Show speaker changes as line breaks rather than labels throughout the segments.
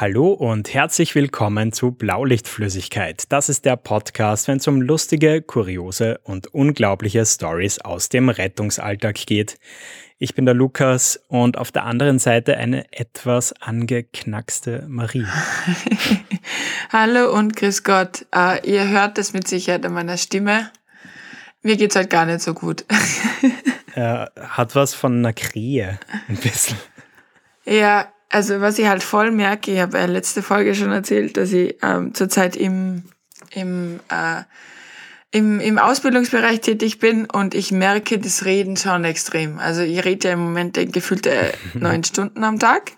Hallo und herzlich willkommen zu Blaulichtflüssigkeit. Das ist der Podcast, wenn es um lustige, kuriose und unglaubliche Stories aus dem Rettungsalltag geht. Ich bin der Lukas und auf der anderen Seite eine etwas angeknackste Marie.
Hallo und grüß Gott. Uh, ihr hört es mit Sicherheit an meiner Stimme. Mir geht's halt gar nicht so gut.
er hat was von einer Krähe, ein bisschen.
Ja, also was ich halt voll merke, ich habe ja letzte Folge schon erzählt, dass ich ähm, zurzeit im, im, äh, im, im Ausbildungsbereich tätig bin und ich merke das Reden schon extrem. Also ich rede ja im Moment gefühlte neun Stunden am Tag.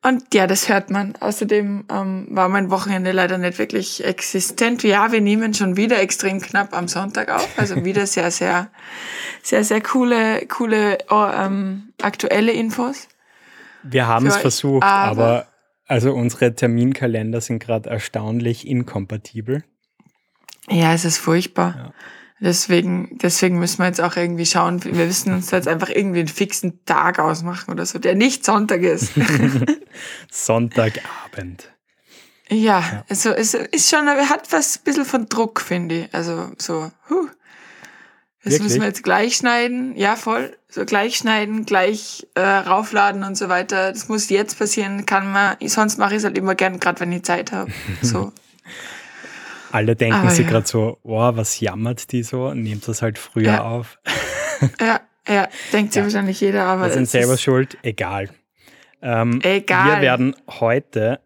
Und ja, das hört man. Außerdem ähm, war mein Wochenende leider nicht wirklich existent. Ja, wir nehmen schon wieder extrem knapp am Sonntag auf. Also wieder sehr, sehr, sehr, sehr coole, coole oh, ähm, aktuelle Infos.
Wir haben es versucht, aber, aber, also unsere Terminkalender sind gerade erstaunlich inkompatibel.
Ja, es ist furchtbar. Ja. Deswegen, deswegen müssen wir jetzt auch irgendwie schauen, wir müssen uns jetzt einfach irgendwie einen fixen Tag ausmachen oder so, der nicht Sonntag ist.
Sonntagabend.
Ja, ja, also es ist schon, hat was ein bisschen von Druck, finde ich. Also so, huh. Das Wirklich? müssen wir jetzt gleich schneiden. Ja, voll. So gleich schneiden, gleich äh, raufladen und so weiter. Das muss jetzt passieren, kann man. Sonst mache ich es halt immer gern, gerade wenn ich Zeit habe. So.
Alle denken Aber sich ja. gerade so, oh, was jammert die so? Nehmt das halt früher ja. auf.
ja, ja, denkt sich ja. wahrscheinlich jeder, aber.
Wir sind selber schuld, egal. Ähm, egal. Wir werden heute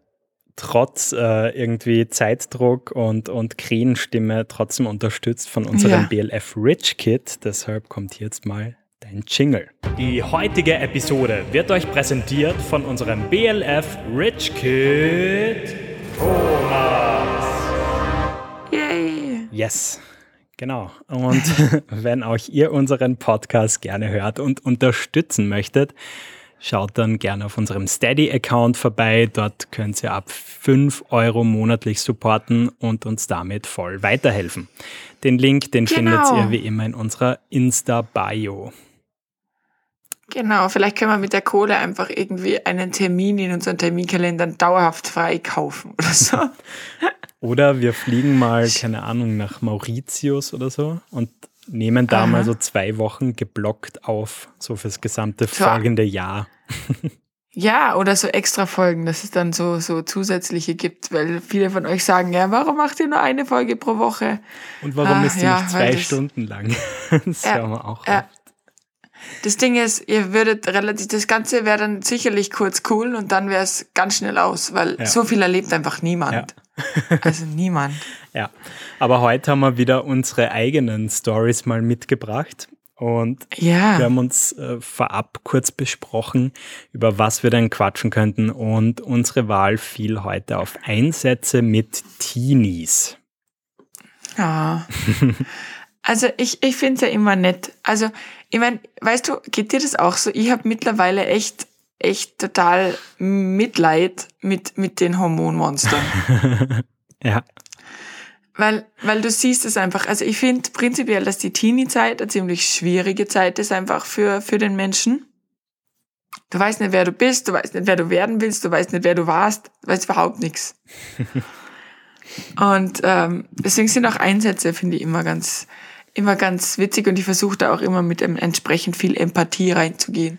trotz äh, irgendwie Zeitdruck und, und Krähenstimme trotzdem unterstützt von unserem ja. BLF Rich Kit. Deshalb kommt jetzt mal dein Jingle. Die heutige Episode wird euch präsentiert von unserem BLF Rich Kit Thomas. Yay! Yes. Genau. Und wenn auch ihr unseren Podcast gerne hört und unterstützen möchtet, Schaut dann gerne auf unserem Steady-Account vorbei. Dort könnt ihr ab 5 Euro monatlich supporten und uns damit voll weiterhelfen. Den Link, den genau. findet ihr wie immer in unserer Insta-Bio.
Genau, vielleicht können wir mit der Kohle einfach irgendwie einen Termin in unseren Terminkalendern dauerhaft freikaufen oder so.
oder wir fliegen mal, keine Ahnung, nach Mauritius oder so und nehmen da Aha. mal so zwei Wochen geblockt auf, so fürs gesamte so. folgende Jahr.
Ja, oder so extra Folgen, dass es dann so, so zusätzliche gibt, weil viele von euch sagen, ja, warum macht ihr nur eine Folge pro Woche?
Und warum ah, ist die ja, nicht zwei Stunden lang? das ja, hören wir auch ja.
Das Ding ist, ihr würdet relativ, das Ganze wäre dann sicherlich kurz cool und dann wäre es ganz schnell aus, weil ja. so viel erlebt einfach niemand. Also niemand.
Ja, aber heute haben wir wieder unsere eigenen Stories mal mitgebracht. Und ja. wir haben uns äh, vorab kurz besprochen, über was wir denn quatschen könnten. Und unsere Wahl fiel heute auf Einsätze mit Teenies.
Ja. also ich, ich finde es ja immer nett. Also, ich meine, weißt du, geht dir das auch so? Ich habe mittlerweile echt, echt total Mitleid mit, mit den Hormonmonstern.
ja.
Weil, weil du siehst es einfach. Also ich finde prinzipiell, dass die Teenie-Zeit eine ziemlich schwierige Zeit ist einfach für, für den Menschen. Du weißt nicht, wer du bist, du weißt nicht, wer du werden willst, du weißt nicht, wer du warst, du weißt überhaupt nichts. und ähm, deswegen sind auch Einsätze, finde ich, immer ganz, immer ganz witzig und ich versuche da auch immer mit entsprechend viel Empathie reinzugehen.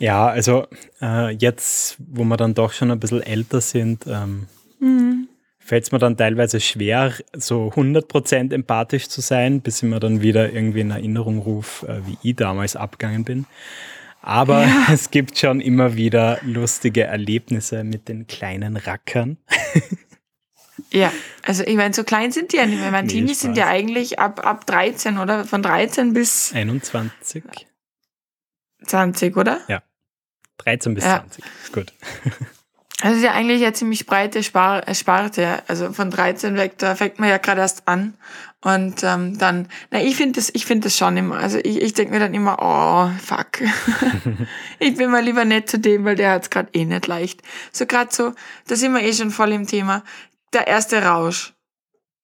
Ja, also äh, jetzt, wo wir dann doch schon ein bisschen älter sind, ähm, mhm fällt es mir dann teilweise schwer, so 100% empathisch zu sein, bis ich mir dann wieder irgendwie in Erinnerung rufe, äh, wie ich damals abgegangen bin. Aber ja. es gibt schon immer wieder lustige Erlebnisse mit den kleinen Rackern.
Ja, also ich meine, so klein sind die ja nicht mehr. Meine nee, Teenies sind ja eigentlich ab, ab 13, oder? Von 13 bis
21.
20, oder?
Ja. 13 bis ja. 20. Gut.
Das ist ja eigentlich eine ziemlich breite Spar äh, Sparte. Also von 13 weg, da fängt man ja gerade erst an. Und ähm, dann, na, ich finde das, ich finde das schon immer. Also ich, ich denke mir dann immer, oh, fuck. ich bin mal lieber nett zu dem, weil der hat's gerade eh nicht leicht. So gerade so, da sind wir eh schon voll im Thema. Der erste Rausch.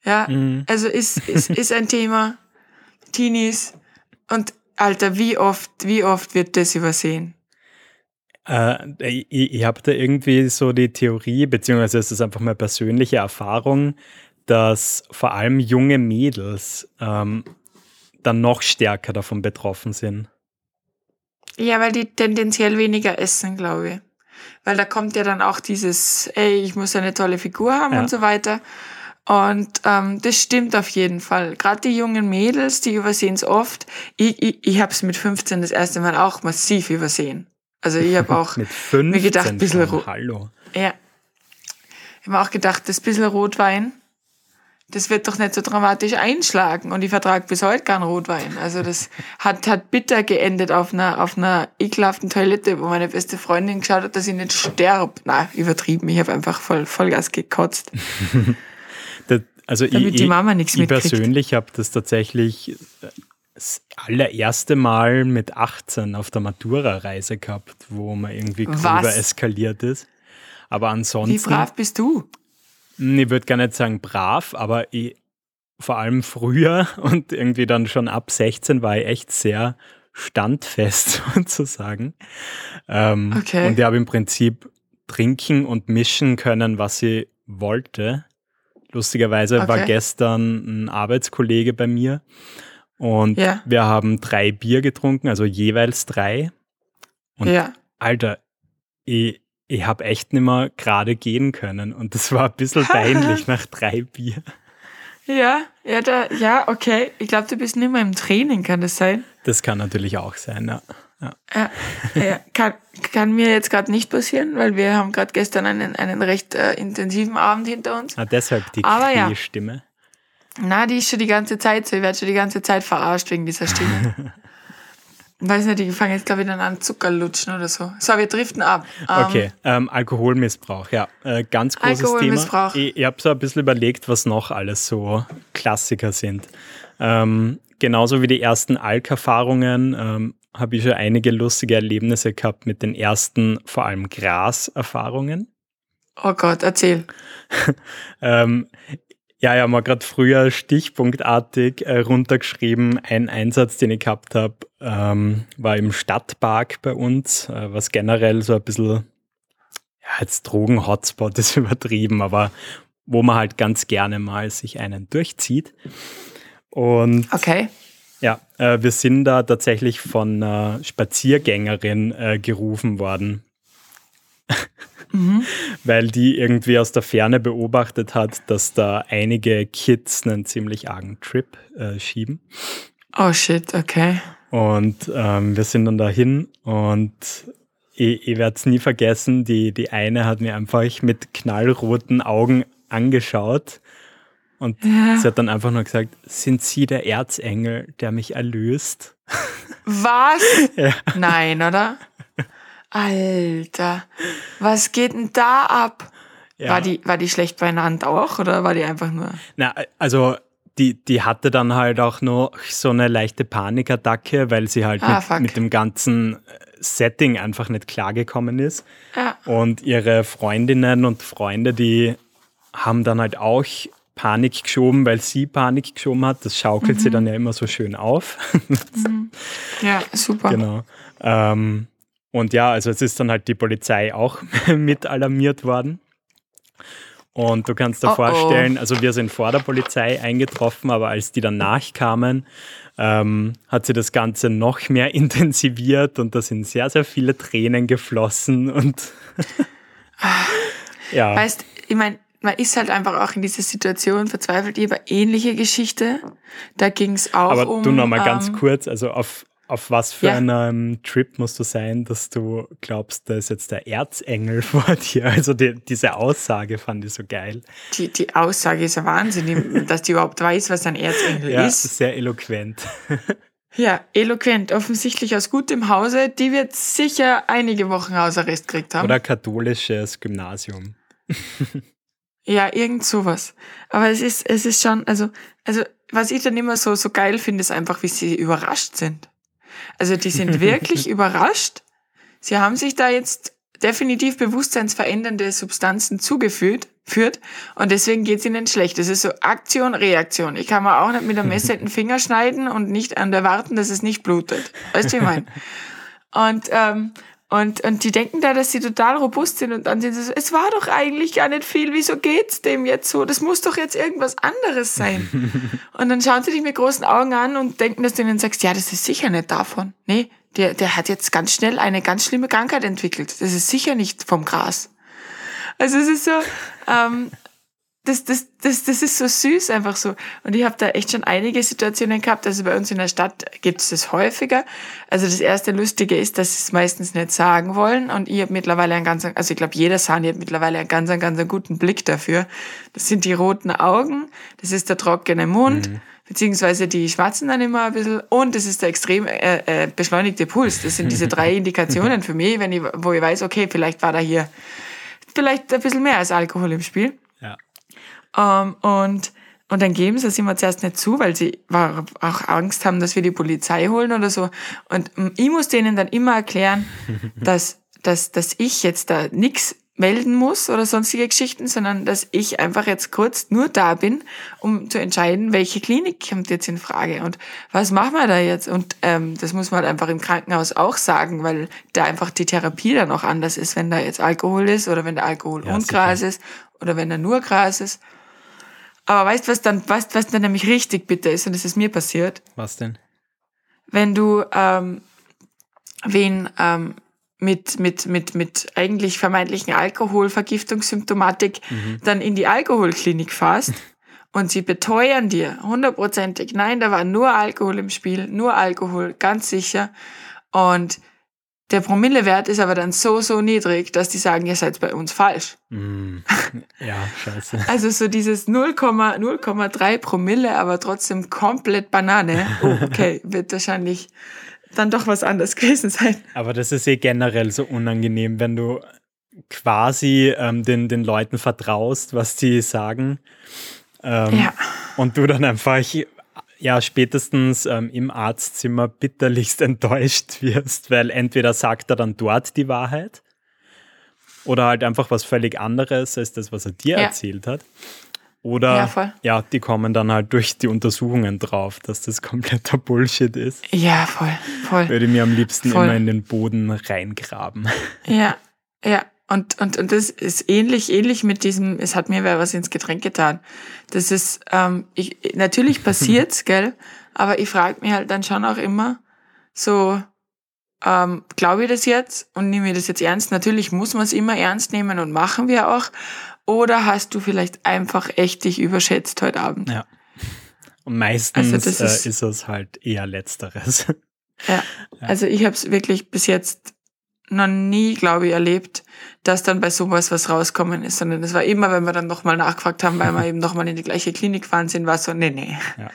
Ja, mhm. also ist, ist, ist ein Thema. Teenies. Und Alter, wie oft, wie oft wird das übersehen?
Äh, ich, ich habe da irgendwie so die Theorie, beziehungsweise es ist einfach meine persönliche Erfahrung, dass vor allem junge Mädels ähm, dann noch stärker davon betroffen sind.
Ja, weil die tendenziell weniger essen, glaube ich. Weil da kommt ja dann auch dieses, ey, ich muss eine tolle Figur haben ja. und so weiter. Und ähm, das stimmt auf jeden Fall. Gerade die jungen Mädels, die übersehen es oft. Ich, ich, ich habe es mit 15 das erste Mal auch massiv übersehen. Also ich habe auch
mit 15 mir gedacht, ein bisschen Rot. Hallo.
Ja. Ich habe auch gedacht, das bisschen Rotwein, das wird doch nicht so dramatisch einschlagen. Und ich vertrage bis heute keinen Rotwein. Also das hat, hat bitter geendet auf einer, auf einer ekelhaften Toilette, wo meine beste Freundin geschaut hat, dass ich nicht sterb. Na, übertrieben. Ich habe einfach voll Vollgas gekotzt.
das, also
Damit
ich,
die Mama nichts
ich mitkriegt. persönlich habe das tatsächlich das allererste Mal mit 18 auf der Matura-Reise gehabt, wo man irgendwie gröber eskaliert ist. Aber ansonsten.
Wie brav bist du?
Ich würde gar nicht sagen brav, aber ich, vor allem früher und irgendwie dann schon ab 16 war ich echt sehr standfest sozusagen. Ähm, okay. Und ich habe im Prinzip trinken und mischen können, was ich wollte. Lustigerweise okay. war gestern ein Arbeitskollege bei mir und ja. wir haben drei Bier getrunken, also jeweils drei. Und ja. Alter, ich, ich habe echt nicht mehr gerade gehen können. Und das war ein bisschen peinlich nach drei Bier.
Ja, ja, da, ja, okay. Ich glaube, du bist nicht mehr im Training, kann das sein?
Das kann natürlich auch sein, ja. Ja,
ja, ja kann, kann mir jetzt gerade nicht passieren, weil wir haben gerade gestern einen, einen recht äh, intensiven Abend hinter uns.
Ah, deshalb die Stimme.
Na, die ist schon die ganze Zeit so. Ich werde schon die ganze Zeit verarscht wegen dieser Stimme. Weiß nicht, die fangen jetzt, glaube ich, dann an Zucker lutschen oder so. So, wir driften ab.
Ähm, okay, ähm, Alkoholmissbrauch, ja. Äh, ganz großes Alkoholmissbrauch. Thema. Ich, ich habe so ein bisschen überlegt, was noch alles so Klassiker sind. Ähm, genauso wie die ersten Alk-Erfahrungen ähm, habe ich schon einige lustige Erlebnisse gehabt mit den ersten, vor allem Gras-Erfahrungen.
Oh Gott, erzähl.
ähm, ja, ja, mal gerade früher stichpunktartig äh, runtergeschrieben. Ein Einsatz, den ich gehabt habe, ähm, war im Stadtpark bei uns, äh, was generell so ein bisschen, ja, jetzt Drogen-Hotspot ist übertrieben, aber wo man halt ganz gerne mal sich einen durchzieht. Und
okay.
ja, äh, wir sind da tatsächlich von einer Spaziergängerin äh, gerufen worden. Mhm. weil die irgendwie aus der Ferne beobachtet hat, dass da einige Kids einen ziemlich argen Trip äh, schieben.
Oh shit, okay.
Und ähm, wir sind dann dahin und ich, ich werde es nie vergessen, die, die eine hat mir einfach mit knallroten Augen angeschaut und ja. sie hat dann einfach nur gesagt, sind Sie der Erzengel, der mich erlöst?
Was? ja. Nein, oder? Alter, was geht denn da ab? Ja. War, die, war die schlecht beieinander auch oder war die einfach nur?
Na, also die, die hatte dann halt auch noch so eine leichte Panikattacke, weil sie halt ah, mit, mit, dem ganzen Setting einfach nicht klargekommen ist. Ja. Und ihre Freundinnen und Freunde, die haben dann halt auch Panik geschoben, weil sie Panik geschoben hat. Das schaukelt mhm. sie dann ja immer so schön auf.
mhm. Ja, super.
Genau. Ähm, und ja, also es ist dann halt die Polizei auch mit alarmiert worden. Und du kannst dir oh vorstellen, also wir sind vor der Polizei eingetroffen, aber als die dann nachkamen, ähm, hat sie das Ganze noch mehr intensiviert und da sind sehr, sehr viele Tränen geflossen und
ja. Weißt, ich meine, man ist halt einfach auch in dieser Situation verzweifelt. Ich habe ähnliche Geschichte. Da ging es auch
aber
um.
Aber du nochmal ähm, ganz kurz, also auf, auf was für ja. einem Trip musst du sein, dass du glaubst, da ist jetzt der Erzengel vor dir? Also die, diese Aussage fand ich so geil.
Die, die Aussage ist ja Wahnsinn, dass die überhaupt weiß, was ein Erzengel
ja,
ist.
Sehr eloquent.
Ja, eloquent, offensichtlich aus gutem Hause. Die wird sicher einige Wochen Hausarrest gekriegt haben.
Oder katholisches Gymnasium.
ja, irgend sowas. Aber es ist, es ist schon, also, also, was ich dann immer so, so geil finde, ist einfach, wie sie überrascht sind. Also die sind wirklich überrascht. Sie haben sich da jetzt definitiv bewusstseinsverändernde Substanzen zugeführt führt und deswegen geht es ihnen schlecht. Das ist so Aktion, Reaktion. Ich kann mir auch nicht mit einem Messer den Finger schneiden und nicht an der warten, dass es nicht blutet. Weißt du, wie ich meine? Und, ähm, Und, und die denken da, dass sie total robust sind und dann sind sie so, es war doch eigentlich gar nicht viel, wieso geht's dem jetzt so? Das muss doch jetzt irgendwas anderes sein. und dann schauen sie dich mit großen Augen an und denken, dass du ihnen sagst, ja, das ist sicher nicht davon. Nee, der, der hat jetzt ganz schnell eine ganz schlimme Krankheit entwickelt. Das ist sicher nicht vom Gras. Also es ist so, ähm, das, das, das, das ist so süß einfach so. Und ich habe da echt schon einige Situationen gehabt. Also bei uns in der Stadt gibt es das häufiger. Also das erste Lustige ist, dass sie es meistens nicht sagen wollen. Und ich habe mittlerweile einen ganz, also ich glaube, jeder Sani hat mittlerweile einen ganz, ganz guten Blick dafür. Das sind die roten Augen, das ist der trockene Mund. Mhm. Beziehungsweise die schwatzen dann immer ein bisschen und das ist der extrem äh, äh, beschleunigte Puls. Das sind diese drei Indikationen für mich, wenn ich, wo ich weiß, okay, vielleicht war da hier vielleicht ein bisschen mehr als Alkohol im Spiel. Ähm, und, und dann geben sie es immer zuerst nicht zu, weil sie auch Angst haben, dass wir die Polizei holen oder so. Und ich muss denen dann immer erklären, dass, dass, dass ich jetzt da nichts melden muss oder sonstige Geschichten, sondern dass ich einfach jetzt kurz nur da bin, um zu entscheiden, welche Klinik kommt jetzt in Frage und was machen wir da jetzt. Und ähm, das muss man halt einfach im Krankenhaus auch sagen, weil da einfach die Therapie dann auch anders ist, wenn da jetzt Alkohol ist oder wenn der Alkohol ja, und Gras ist oder wenn da nur Gras ist. Aber weißt du, was dann, weißt, was dann nämlich richtig bitter ist, und das ist mir passiert?
Was denn?
Wenn du ähm, wen ähm, mit, mit, mit, mit eigentlich vermeintlichen Alkoholvergiftungssymptomatik mhm. dann in die Alkoholklinik fährst und sie beteuern dir hundertprozentig, nein, da war nur Alkohol im Spiel, nur Alkohol, ganz sicher. Und der Promillewert ist aber dann so, so niedrig, dass die sagen, ihr seid bei uns falsch.
Mm, ja, scheiße.
Also so dieses 0,3 Promille, aber trotzdem komplett Banane. Oh, okay, wird wahrscheinlich dann doch was anderes gewesen sein.
Aber das ist eh generell so unangenehm, wenn du quasi ähm, den, den Leuten vertraust, was sie sagen. Ähm, ja. Und du dann einfach ja spätestens ähm, im Arztzimmer bitterlichst enttäuscht wirst, weil entweder sagt er dann dort die Wahrheit oder halt einfach was völlig anderes als das, was er dir ja. erzählt hat. Oder ja, ja, die kommen dann halt durch die Untersuchungen drauf, dass das kompletter Bullshit ist.
Ja, voll, voll.
Würde mir am liebsten voll. immer in den Boden reingraben.
Ja, ja. Und, und, und das ist ähnlich, ähnlich mit diesem, es hat mir wer was ins Getränk getan. Das ist, ähm, ich, natürlich passiert's, gell? Aber ich frage mich halt dann schon auch immer, so, ähm, glaube ich das jetzt und nehme ich das jetzt ernst? Natürlich muss man es immer ernst nehmen und machen wir auch. Oder hast du vielleicht einfach echt dich überschätzt heute Abend?
Ja. Und meistens also ist, äh, ist es halt eher letzteres.
Ja, ja. also ich habe es wirklich bis jetzt noch nie, glaube ich, erlebt, dass dann bei sowas was rauskommen ist, sondern es war immer, wenn wir dann nochmal nachgefragt haben, weil wir eben nochmal in die gleiche Klinik gefahren sind, war so, nee, nee. Ja.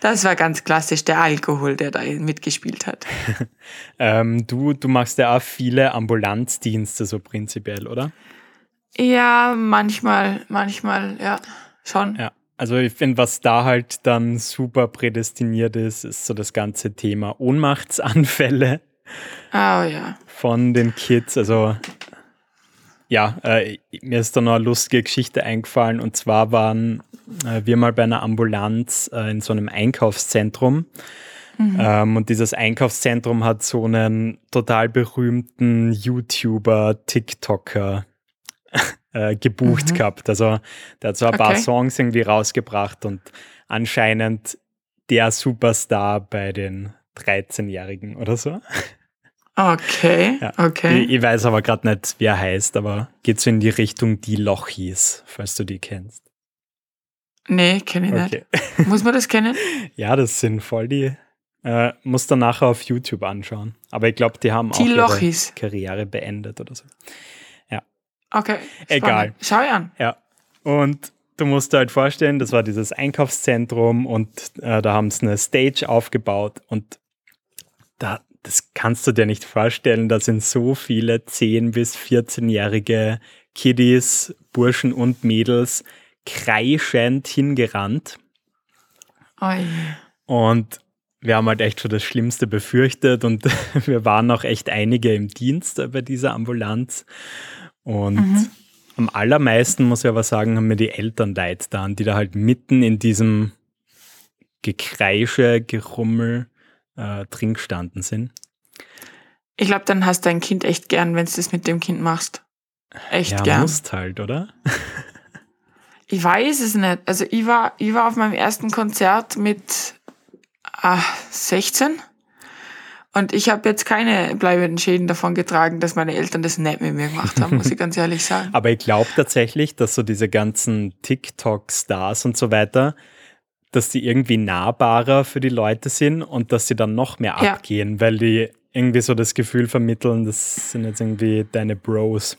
Das war ganz klassisch der Alkohol, der da mitgespielt hat.
ähm, du, du machst ja auch viele Ambulanzdienste so prinzipiell, oder?
Ja, manchmal, manchmal, ja, schon.
Ja. Also ich finde, was da halt dann super prädestiniert ist, ist so das ganze Thema Ohnmachtsanfälle.
Oh ja.
Von den Kids. Also ja, äh, mir ist da noch eine lustige Geschichte eingefallen. Und zwar waren äh, wir mal bei einer Ambulanz äh, in so einem Einkaufszentrum. Mhm. Ähm, und dieses Einkaufszentrum hat so einen total berühmten YouTuber, TikToker äh, gebucht mhm. gehabt. Also der hat so ein okay. paar Songs irgendwie rausgebracht und anscheinend der Superstar bei den 13-Jährigen oder so.
Okay, ja. okay.
Ich, ich, weiß aber gerade nicht, wer heißt, aber geht so in die Richtung die Lochis, falls du die kennst.
Nee, kenne ich okay. nicht. Muss man das kennen?
ja, das sind voll die. Äh, muss dann nachher auf YouTube anschauen. Aber ich glaube, die haben die auch ihre Karriere beendet oder so. Ja.
Okay.
Spannend. Egal.
Schau ich an.
Ja. Und du musst dir halt vorstellen, das war dieses Einkaufszentrum und äh, da haben sie eine Stage aufgebaut und da, das kannst du dir nicht vorstellen. Da sind so viele 10- bis 14-jährige Kiddies, Burschen und Mädels kreischend hingerannt.
Oi.
Und wir haben halt echt schon das Schlimmste befürchtet und wir waren auch echt einige im Dienst bei dieser Ambulanz. Und mhm. am allermeisten, muss ich aber sagen, haben mir die Eltern leid dann, die da halt mitten in diesem Gekreische, Gerummel äh, drin gestanden sind.
Ich glaube, dann hast du dein Kind echt gern, wenn du das mit dem Kind machst. Echt ja, gern.
musst halt, oder?
ich weiß es nicht. Also ich war, ich war auf meinem ersten Konzert mit ah, 16 und ich habe jetzt keine bleibenden Schäden davon getragen, dass meine Eltern das nicht mit mir gemacht haben, muss ich ganz ehrlich sagen.
Aber ich glaube tatsächlich, dass so diese ganzen TikTok-Stars und so weiter, dass die irgendwie nahbarer für die Leute sind und dass sie dann noch mehr ja. abgehen, weil die irgendwie so das Gefühl vermitteln, das sind jetzt irgendwie deine Bros.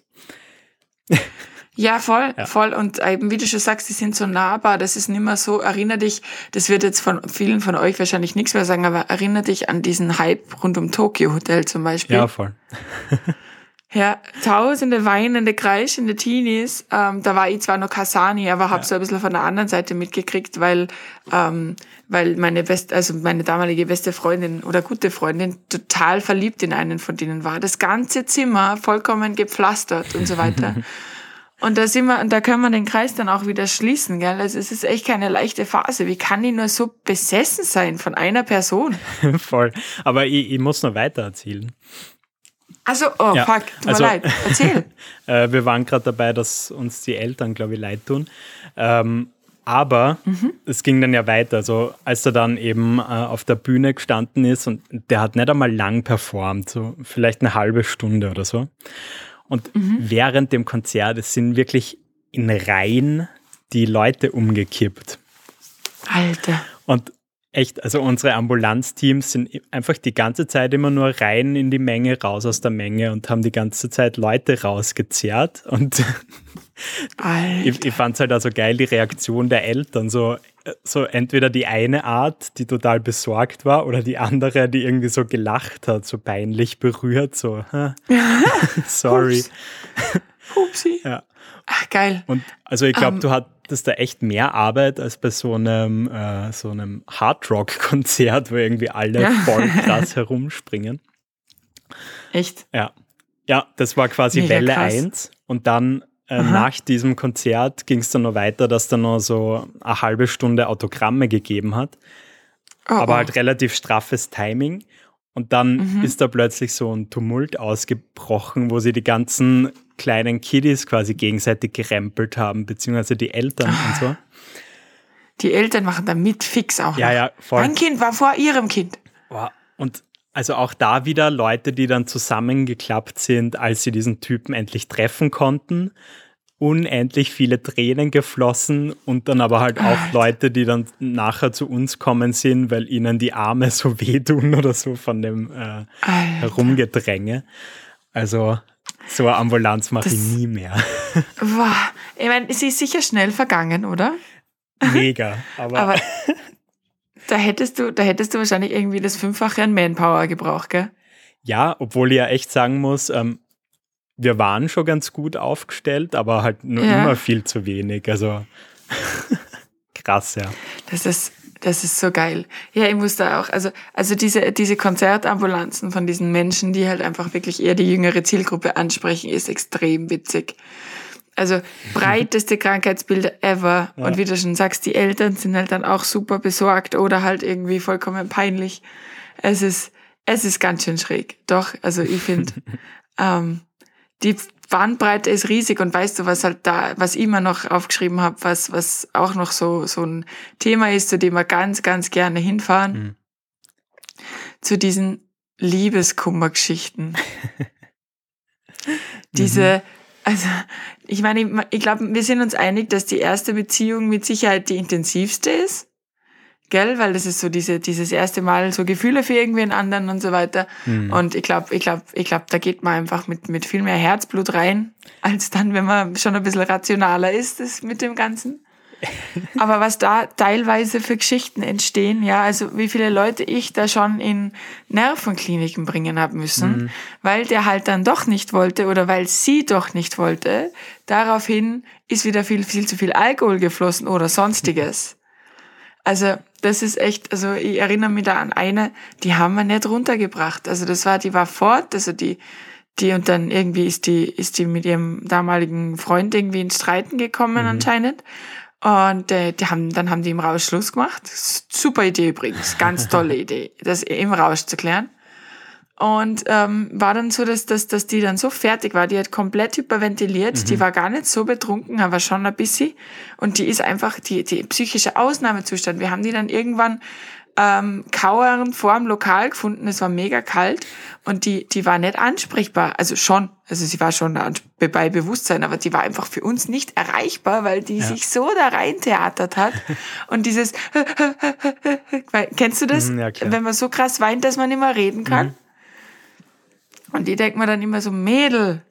Ja, voll, ja. voll. Und eben, wie du schon sagst, die sind so nahbar. Das ist nicht mehr so, erinner dich, das wird jetzt von vielen von euch wahrscheinlich nichts mehr sagen, aber erinnere dich an diesen Hype rund um Tokyo Hotel zum Beispiel.
Ja, voll.
ja, tausende weinende, kreischende Teenies. Ähm, da war ich zwar noch Kasani, aber habe ja. so ein bisschen von der anderen Seite mitgekriegt, weil, ähm, weil meine beste, also meine damalige beste Freundin oder gute Freundin total verliebt in einen von denen war. Das ganze Zimmer vollkommen gepflastert und so weiter. Und da sind wir, und da können wir den Kreis dann auch wieder schließen, gell? Also es ist echt keine leichte Phase. Wie kann die nur so besessen sein von einer Person?
Voll. Aber ich, ich muss noch weiter erzählen.
Also, oh ja, fuck, tut also, mir leid. Erzähl.
äh, wir waren gerade dabei, dass uns die Eltern, glaube ich, leid tun. Ähm, aber mhm. es ging dann ja weiter. Also als er dann eben äh, auf der Bühne gestanden ist und der hat nicht einmal lang performt, so vielleicht eine halbe Stunde oder so. Und mhm. während dem Konzert es sind wirklich in Reihen die Leute umgekippt.
Alter.
Und echt, also unsere Ambulanzteams sind einfach die ganze Zeit immer nur rein in die Menge, raus aus der Menge und haben die ganze Zeit Leute rausgezerrt. Und ich, ich fand es halt also geil, die Reaktion der Eltern. So, so entweder die eine Art, die total besorgt war, oder die andere, die irgendwie so gelacht hat, so peinlich berührt, so, sorry.
Upsi.
Ja.
Ach, geil.
Und also ich glaube, um, du hattest da echt mehr Arbeit als bei so einem, äh, so einem Hardrock-Konzert, wo irgendwie alle ja. voll krass herumspringen.
Echt?
Ja. Ja, das war quasi Mega Welle krass. 1 und dann äh, nach diesem Konzert ging es dann noch weiter, dass da noch so eine halbe Stunde Autogramme gegeben hat. Oh, aber oh. halt relativ straffes Timing. Und dann mhm. ist da plötzlich so ein Tumult ausgebrochen, wo sie die ganzen kleinen Kiddies quasi gegenseitig gerempelt haben, beziehungsweise die Eltern und so.
Die Eltern machen da mit fix auch.
Ja, noch. ja,
voll. Mein Kind war vor ihrem Kind.
Und also auch da wieder Leute, die dann zusammengeklappt sind, als sie diesen Typen endlich treffen konnten. Unendlich viele Tränen geflossen und dann aber halt auch. Leute, die dann nachher zu uns kommen sind, weil ihnen die Arme so wehtun oder so von dem äh, Herumgedränge. Also so eine Ambulanz mache ich nie mehr.
Wow. Ich meine, sie ist sicher schnell vergangen, oder?
Mega. Aber,
aber da hättest du, da hättest du wahrscheinlich irgendwie das Fünffache an Manpower gebraucht, gell?
Ja, obwohl ich ja echt sagen muss, ähm, wir waren schon ganz gut aufgestellt, aber halt nur ja. immer viel zu wenig. Also krass, ja.
Das ist, das ist so geil. Ja, ich muss da auch, also, also diese, diese Konzertambulanzen von diesen Menschen, die halt einfach wirklich eher die jüngere Zielgruppe ansprechen, ist extrem witzig. Also breiteste Krankheitsbilder ever. Ja. Und wie du schon sagst, die Eltern sind halt dann auch super besorgt oder halt irgendwie vollkommen peinlich. Es ist, es ist ganz schön schräg. Doch, also ich finde, ähm, die Bandbreite ist riesig und weißt du, was halt da, was ich immer noch aufgeschrieben habe, was, was auch noch so, so ein Thema ist, zu dem wir ganz, ganz gerne hinfahren. Mhm. Zu diesen Liebeskummergeschichten. Diese, mhm. also, ich meine, ich, ich glaube, wir sind uns einig, dass die erste Beziehung mit Sicherheit die intensivste ist gell, weil das ist so diese, dieses erste Mal so Gefühle für irgendwen anderen und so weiter. Mhm. Und ich glaube, ich glaube, ich glaube, da geht man einfach mit, mit viel mehr Herzblut rein, als dann, wenn man schon ein bisschen rationaler ist, das mit dem Ganzen. Aber was da teilweise für Geschichten entstehen, ja, also wie viele Leute ich da schon in Nervenkliniken bringen habe müssen, mhm. weil der halt dann doch nicht wollte oder weil sie doch nicht wollte. Daraufhin ist wieder viel, viel zu viel Alkohol geflossen oder sonstiges. Also das ist echt, also ich erinnere mich da an eine, die haben wir nicht runtergebracht. Also das war, die war fort, also die, die und dann irgendwie ist die, ist die mit ihrem damaligen Freund irgendwie ins Streiten gekommen mhm. anscheinend. Und äh, die haben, dann haben die im Rausch Schluss gemacht. Super Idee übrigens, ganz tolle Idee, das im Rausch zu klären. Und ähm, war dann so, dass, dass, dass die dann so fertig war, die hat komplett hyperventiliert, mhm. die war gar nicht so betrunken, aber schon ein bisschen. Und die ist einfach die, die psychische Ausnahmezustand. Wir haben die dann irgendwann ähm, kauernd vor dem Lokal gefunden. Es war mega kalt und die, die war nicht ansprechbar. Also schon, also sie war schon bei Bewusstsein, aber die war einfach für uns nicht erreichbar, weil die ja. sich so da rein theatert hat. Und dieses, kennst du das? Mhm, ja, Wenn man so krass weint, dass man nicht mehr reden kann. Mhm. Und die denkt man dann immer so, Mädel,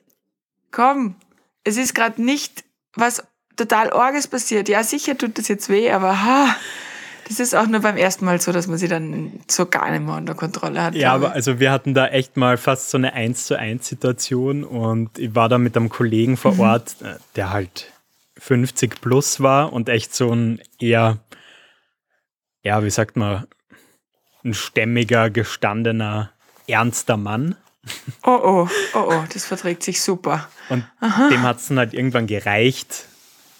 komm, es ist gerade nicht was total Orges passiert. Ja, sicher tut das jetzt weh, aber ha, das ist auch nur beim ersten Mal so, dass man sie dann so gar nicht mehr unter Kontrolle hat.
Ja, aber also wir hatten da echt mal fast so eine 1 zu 1 Situation und ich war da mit einem Kollegen vor mhm. Ort, äh, der halt 50 plus war und echt so ein eher, ja, wie sagt man, ein stämmiger, gestandener, ernster Mann.
Oh oh, oh oh, das verträgt sich super.
Und Aha. dem hat es dann halt irgendwann gereicht,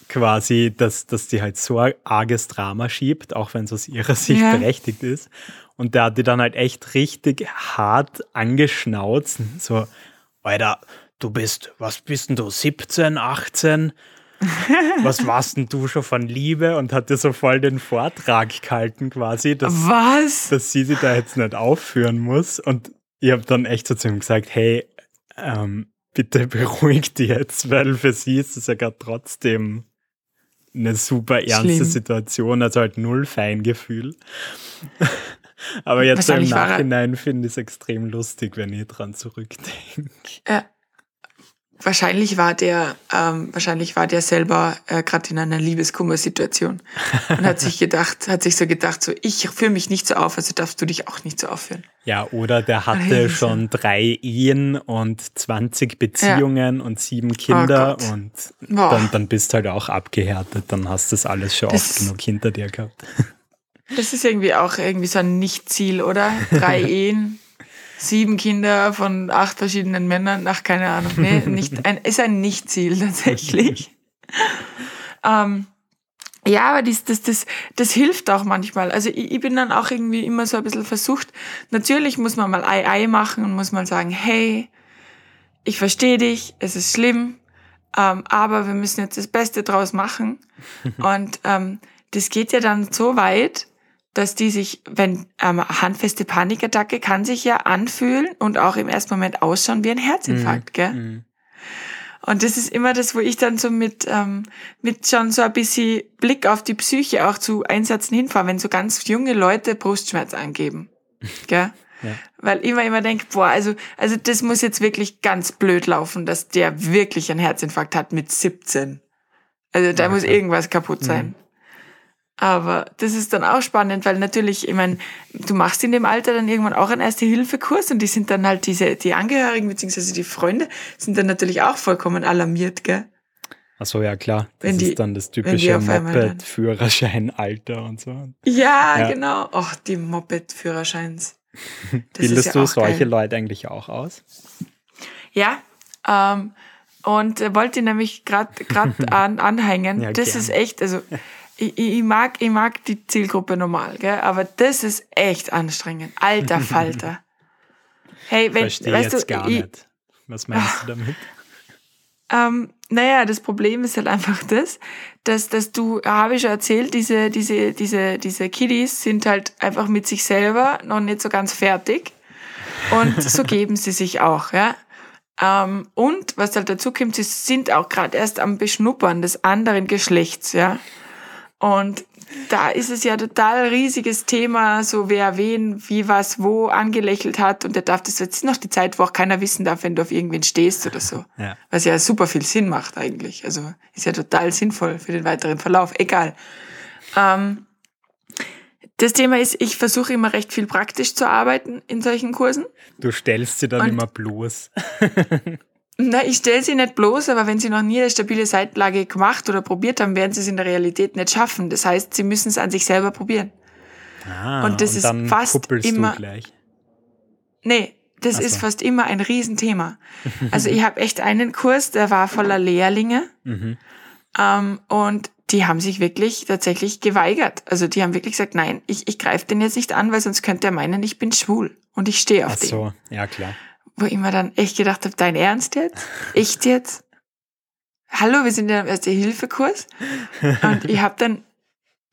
quasi, dass, dass die halt so arges Drama schiebt, auch wenn es aus ihrer Sicht ja. berechtigt ist. Und der hat die dann halt echt richtig hart angeschnauzt. So, Alter, du bist, was bist denn du, 17, 18? was warst denn du schon von Liebe? Und hat dir so voll den Vortrag gehalten quasi, dass,
was?
dass sie sich da jetzt nicht aufführen muss. Und ich habe dann echt so zu ihm gesagt, hey, ähm, bitte beruhig dich jetzt, weil für sie ist es ja gerade trotzdem eine super ernste Schlimm. Situation, also halt null Feingefühl. Aber jetzt im Nachhinein finde ich es extrem lustig, wenn ich dran zurückdenke.
Ja, Wahrscheinlich war der, ähm, wahrscheinlich war der selber äh, gerade in einer Liebeskummersituation und hat sich gedacht, hat sich so gedacht, so ich führe mich nicht so auf, also darfst du dich auch nicht so aufführen.
Ja, oder der hatte schon drei Ehen und 20 Beziehungen ja. und sieben Kinder oh und dann, dann bist halt auch abgehärtet, dann hast du das alles schon das, oft genug hinter dir gehabt.
Das ist irgendwie auch irgendwie so ein Nicht-Ziel, oder? Drei Ehen, sieben Kinder von acht verschiedenen Männern, ach, keine Ahnung. Nee, nicht, ein, ist ein Nicht-Ziel tatsächlich. ähm, ja, aber das, das, das, das hilft auch manchmal. Also ich, ich bin dann auch irgendwie immer so ein bisschen versucht. Natürlich muss man mal Ei Ei machen und muss mal sagen, hey, ich verstehe dich, es ist schlimm, ähm, aber wir müssen jetzt das Beste draus machen. und ähm, das geht ja dann so weit, dass die sich, wenn ähm, handfeste Panikattacke kann sich ja anfühlen und auch im ersten Moment ausschauen wie ein Herzinfarkt, mhm. gell? Mhm. Und das ist immer das, wo ich dann so mit, ähm, mit schon so ein bisschen Blick auf die Psyche auch zu Einsätzen hinfahre, wenn so ganz junge Leute Brustschmerz angeben. Gell? Ja. Weil immer immer denke, boah, also, also das muss jetzt wirklich ganz blöd laufen, dass der wirklich einen Herzinfarkt hat mit 17. Also da ja, muss klar. irgendwas kaputt sein. Mhm. Aber das ist dann auch spannend, weil natürlich, ich meine, du machst in dem Alter dann irgendwann auch einen Erste-Hilfe-Kurs und die sind dann halt diese, die Angehörigen beziehungsweise die Freunde sind dann natürlich auch vollkommen alarmiert, gell?
Ach so, ja klar. Das die, ist dann das typische Moped-Führerschein-Alter und so.
Ja, ja. genau. Ach, die Moped-Führerscheins.
Bildest ja du solche geil. Leute eigentlich auch aus?
Ja, ähm, und wollte nämlich gerade an, anhängen. Ja, das gern. ist echt, also ich, ich, mag, ich mag die Zielgruppe normal, gell? aber das ist echt anstrengend. Alter Falter.
Hey, wenn, Verstehe weißt jetzt du, gar ich, nicht. Was meinst du damit?
Ähm, naja, das Problem ist halt einfach das, dass, dass du, habe ich schon erzählt, diese, diese, diese, diese Kiddies sind halt einfach mit sich selber noch nicht so ganz fertig. Und so geben sie sich auch, ja. Ähm, und was halt dazu kommt, sie sind auch gerade erst am Beschnuppern des anderen Geschlechts, ja. Und da ist es ja total riesiges Thema, so wer wen, wie was, wo angelächelt hat. Und der darf das jetzt noch die Zeit, wo auch keiner wissen darf, wenn du auf irgendwen stehst oder so. Ja. Was ja super viel Sinn macht eigentlich. Also ist ja total sinnvoll für den weiteren Verlauf. Egal. Ähm, das Thema ist, ich versuche immer recht viel praktisch zu arbeiten in solchen Kursen.
Du stellst sie dann Und immer bloß.
Na, ich stelle sie nicht bloß, aber wenn sie noch nie eine stabile Seitlage gemacht oder probiert haben, werden sie es in der Realität nicht schaffen. Das heißt, sie müssen es an sich selber probieren.
Ah, und das und ist fast immer.
Nee, das so. ist fast immer ein Riesenthema. Also ich habe echt einen Kurs, der war voller Lehrlinge. Mhm. Ähm, und die haben sich wirklich tatsächlich geweigert. Also die haben wirklich gesagt, nein, ich, ich greife den jetzt nicht an, weil sonst könnte er meinen, ich bin schwul. und ich stehe auf
Ach so, ja klar.
Wo ich mir dann echt gedacht habe, dein Ernst jetzt? Echt jetzt? Hallo, wir sind ja im Erste-Hilfe-Kurs. Und ich habe dann,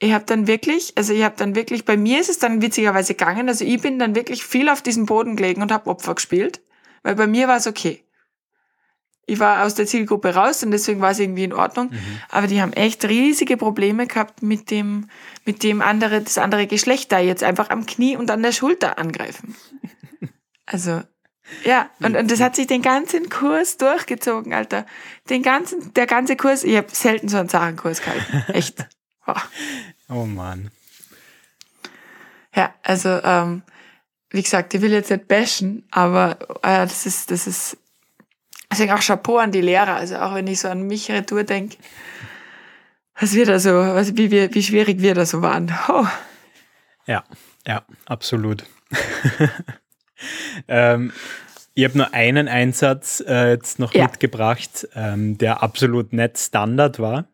ich habe dann wirklich, also ich habe dann wirklich, bei mir ist es dann witzigerweise gegangen, also ich bin dann wirklich viel auf diesem Boden gelegen und habe Opfer gespielt, weil bei mir war es okay. Ich war aus der Zielgruppe raus und deswegen war es irgendwie in Ordnung. Mhm. Aber die haben echt riesige Probleme gehabt mit dem, mit dem andere, das andere Geschlecht da jetzt einfach am Knie und an der Schulter angreifen. Also, ja, und, und das hat sich den ganzen Kurs durchgezogen, Alter. Den ganzen, der ganze Kurs, ich habe selten so einen Sachenkurs gehalten. Echt.
Oh, oh Mann.
Ja, also, ähm, wie gesagt, ich will jetzt nicht bashen, aber äh, das ist, das ist Deswegen auch Chapeau an die Lehrer. Also auch wenn ich so an mich retour denke, was wir da so, was, wie, wir, wie schwierig wir da so waren. Oh.
Ja, ja, absolut. ähm, ich habe nur einen Einsatz äh, jetzt noch ja. mitgebracht, ähm, der absolut nicht Standard war.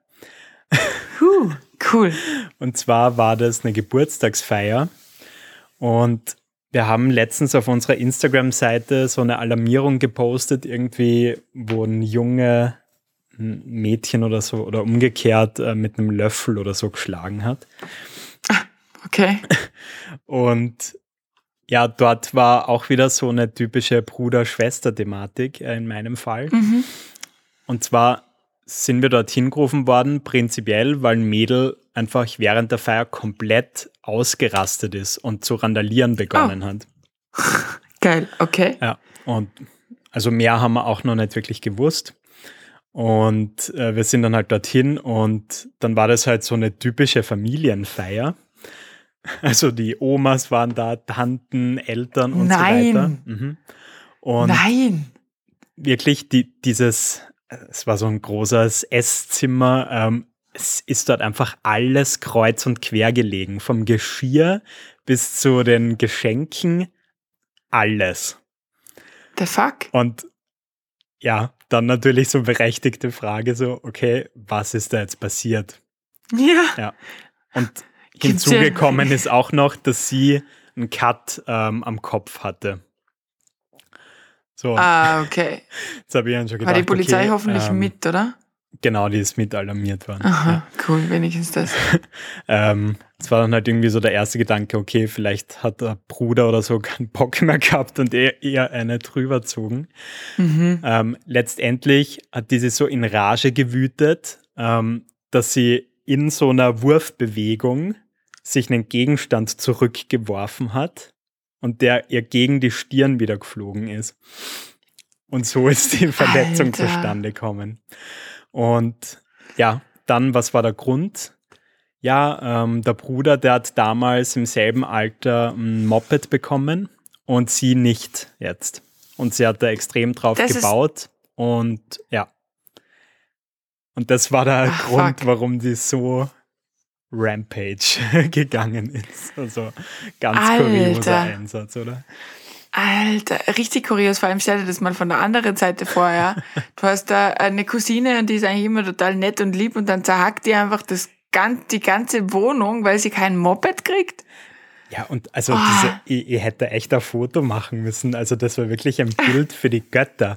Huh, cool.
Und zwar war das eine Geburtstagsfeier. Und wir haben letztens auf unserer Instagram-Seite so eine Alarmierung gepostet, irgendwie, wo ein junge Mädchen oder so oder umgekehrt äh, mit einem Löffel oder so geschlagen hat.
Okay.
Und ja, dort war auch wieder so eine typische Bruder-Schwester-Thematik äh, in meinem Fall. Mhm. Und zwar sind wir dorthin gerufen worden, prinzipiell, weil ein Mädel einfach während der Feier komplett ausgerastet ist und zu randalieren begonnen oh. hat.
Geil, okay.
Ja, und also mehr haben wir auch noch nicht wirklich gewusst. Und äh, wir sind dann halt dorthin und dann war das halt so eine typische Familienfeier. Also die Omas waren da, Tanten, Eltern und Nein. so weiter. Mhm. Und
Nein!
Wirklich die, dieses, es war so ein großes Esszimmer, ähm, es ist dort einfach alles kreuz und quer gelegen. Vom Geschirr bis zu den Geschenken. Alles.
The fuck?
Und ja, dann natürlich so berechtigte Frage so, okay, was ist da jetzt passiert?
Ja.
Ja. Und hinzugekommen ist auch noch, dass sie einen Cut ähm, am Kopf hatte.
So. Ah, okay.
Jetzt habe ich schon gedacht,
War die Polizei
okay,
hoffentlich
ähm,
mit, oder?
Genau, die ist mit alarmiert worden.
Aha, ja. cool, wenigstens das.
ähm, es war dann halt irgendwie so der erste Gedanke, okay, vielleicht hat der Bruder oder so keinen Bock mehr gehabt und eher, eher eine drüber gezogen. Mhm. Ähm, letztendlich hat diese so in Rage gewütet, ähm, dass sie in so einer Wurfbewegung sich einen Gegenstand zurückgeworfen hat und der ihr gegen die Stirn wieder geflogen ist. Und so ist die Verletzung Alter. zustande gekommen. Und ja, dann, was war der Grund? Ja, ähm, der Bruder, der hat damals im selben Alter ein Moped bekommen und sie nicht jetzt. Und sie hat da extrem drauf das gebaut und ja. Und das war der Ach, Grund, fuck. warum die so Rampage gegangen ist. Also ganz Alter. kurioser Einsatz, oder?
Alter, richtig kurios. Vor allem stell dir das mal von der anderen Seite vor, ja. Du hast da eine Cousine und die ist eigentlich immer total nett und lieb und dann zerhackt die einfach das, die ganze Wohnung, weil sie kein Moped kriegt.
Ja, und also oh. diese, ich, ich hätte echt ein Foto machen müssen. Also das war wirklich ein Bild für die Götter.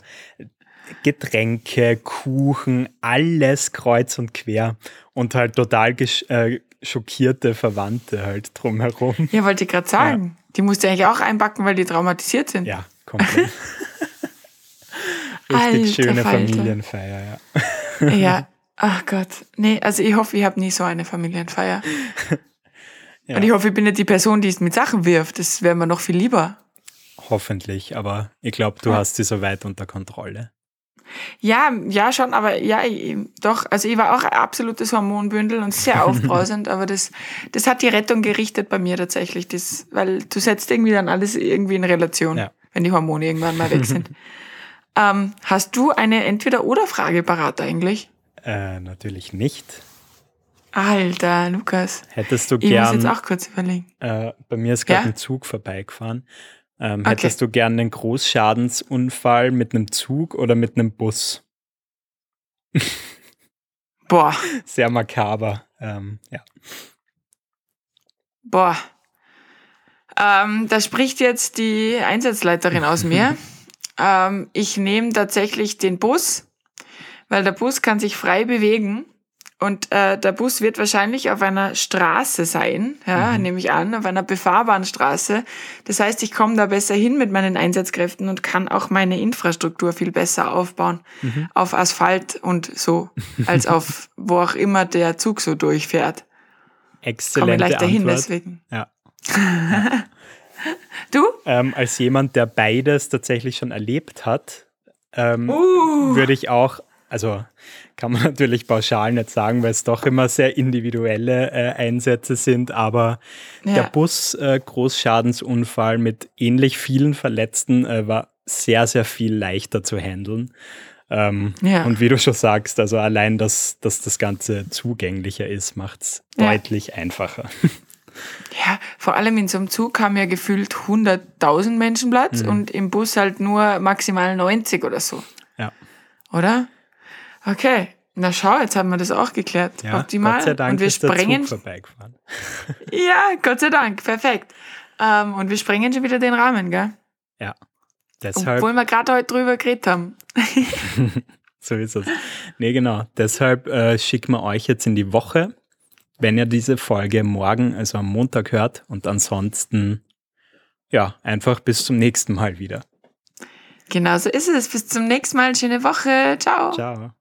Getränke, Kuchen, alles kreuz und quer und halt total äh, schockierte Verwandte halt drumherum.
Ja, wollte ich gerade sagen. Ja. Die musst du eigentlich auch einpacken, weil die traumatisiert sind.
Ja, komplett. Richtig Alter schöne Falter. Familienfeier,
ja. ja, ach Gott. Nee, also ich hoffe, ich habe nie so eine Familienfeier. ja. Und ich hoffe, ich bin nicht die Person, die es mit Sachen wirft. Das wäre mir noch viel lieber.
Hoffentlich, aber ich glaube, du ja. hast sie so weit unter Kontrolle.
Ja, ja, schon, aber ja, ich, doch. Also ich war auch ein absolutes Hormonbündel und sehr aufbrausend, aber das, das hat die Rettung gerichtet bei mir tatsächlich, das, weil du setzt irgendwie dann alles irgendwie in Relation, ja. wenn die Hormone irgendwann mal weg sind. ähm, hast du eine Entweder-Oder-Frage parat eigentlich?
Äh, natürlich nicht.
Alter, Lukas.
Hättest du gern. Ich
muss jetzt auch kurz überlegen.
Äh, bei mir ist gerade ja? ein Zug vorbeigefahren. Ähm, okay. Hättest du gern einen Großschadensunfall mit einem Zug oder mit einem Bus?
Boah.
Sehr makaber. Ähm, ja.
Boah. Ähm, da spricht jetzt die Einsatzleiterin aus mir. ähm, ich nehme tatsächlich den Bus, weil der Bus kann sich frei bewegen. Und äh, der Bus wird wahrscheinlich auf einer Straße sein, ja, mhm. nehme ich an, auf einer befahrbaren Straße. Das heißt, ich komme da besser hin mit meinen Einsatzkräften und kann auch meine Infrastruktur viel besser aufbauen mhm. auf Asphalt und so, als auf wo auch immer der Zug so durchfährt.
Exzellente Komme gleich dahin Antwort. deswegen. Ja.
du?
Ähm, als jemand, der beides tatsächlich schon erlebt hat, ähm, uh. würde ich auch, also kann man natürlich pauschal nicht sagen, weil es doch immer sehr individuelle äh, Einsätze sind, aber ja. der Bus-Großschadensunfall äh, mit ähnlich vielen Verletzten äh, war sehr, sehr viel leichter zu handeln. Ähm, ja. Und wie du schon sagst, also allein, dass, dass das Ganze zugänglicher ist, macht es ja. deutlich einfacher.
Ja, vor allem in so einem Zug haben ja gefühlt 100.000 Menschen Platz mhm. und im Bus halt nur maximal 90 oder so.
Ja.
Oder? Okay. Na schau, jetzt haben wir das auch geklärt.
Ja, Optimal. Gott sei Dank und wir ist sprengen. Der Zug vorbeigefahren.
ja, Gott sei Dank. Perfekt. Ähm, und wir sprengen schon wieder den Rahmen, gell?
Ja. Deshalb,
Obwohl wir gerade heute drüber geredet haben.
so ist es. Nee, genau. Deshalb äh, schicken wir euch jetzt in die Woche, wenn ihr diese Folge morgen, also am Montag hört. Und ansonsten, ja, einfach bis zum nächsten Mal wieder.
Genau so ist es. Bis zum nächsten Mal. Schöne Woche. Ciao.
Ciao.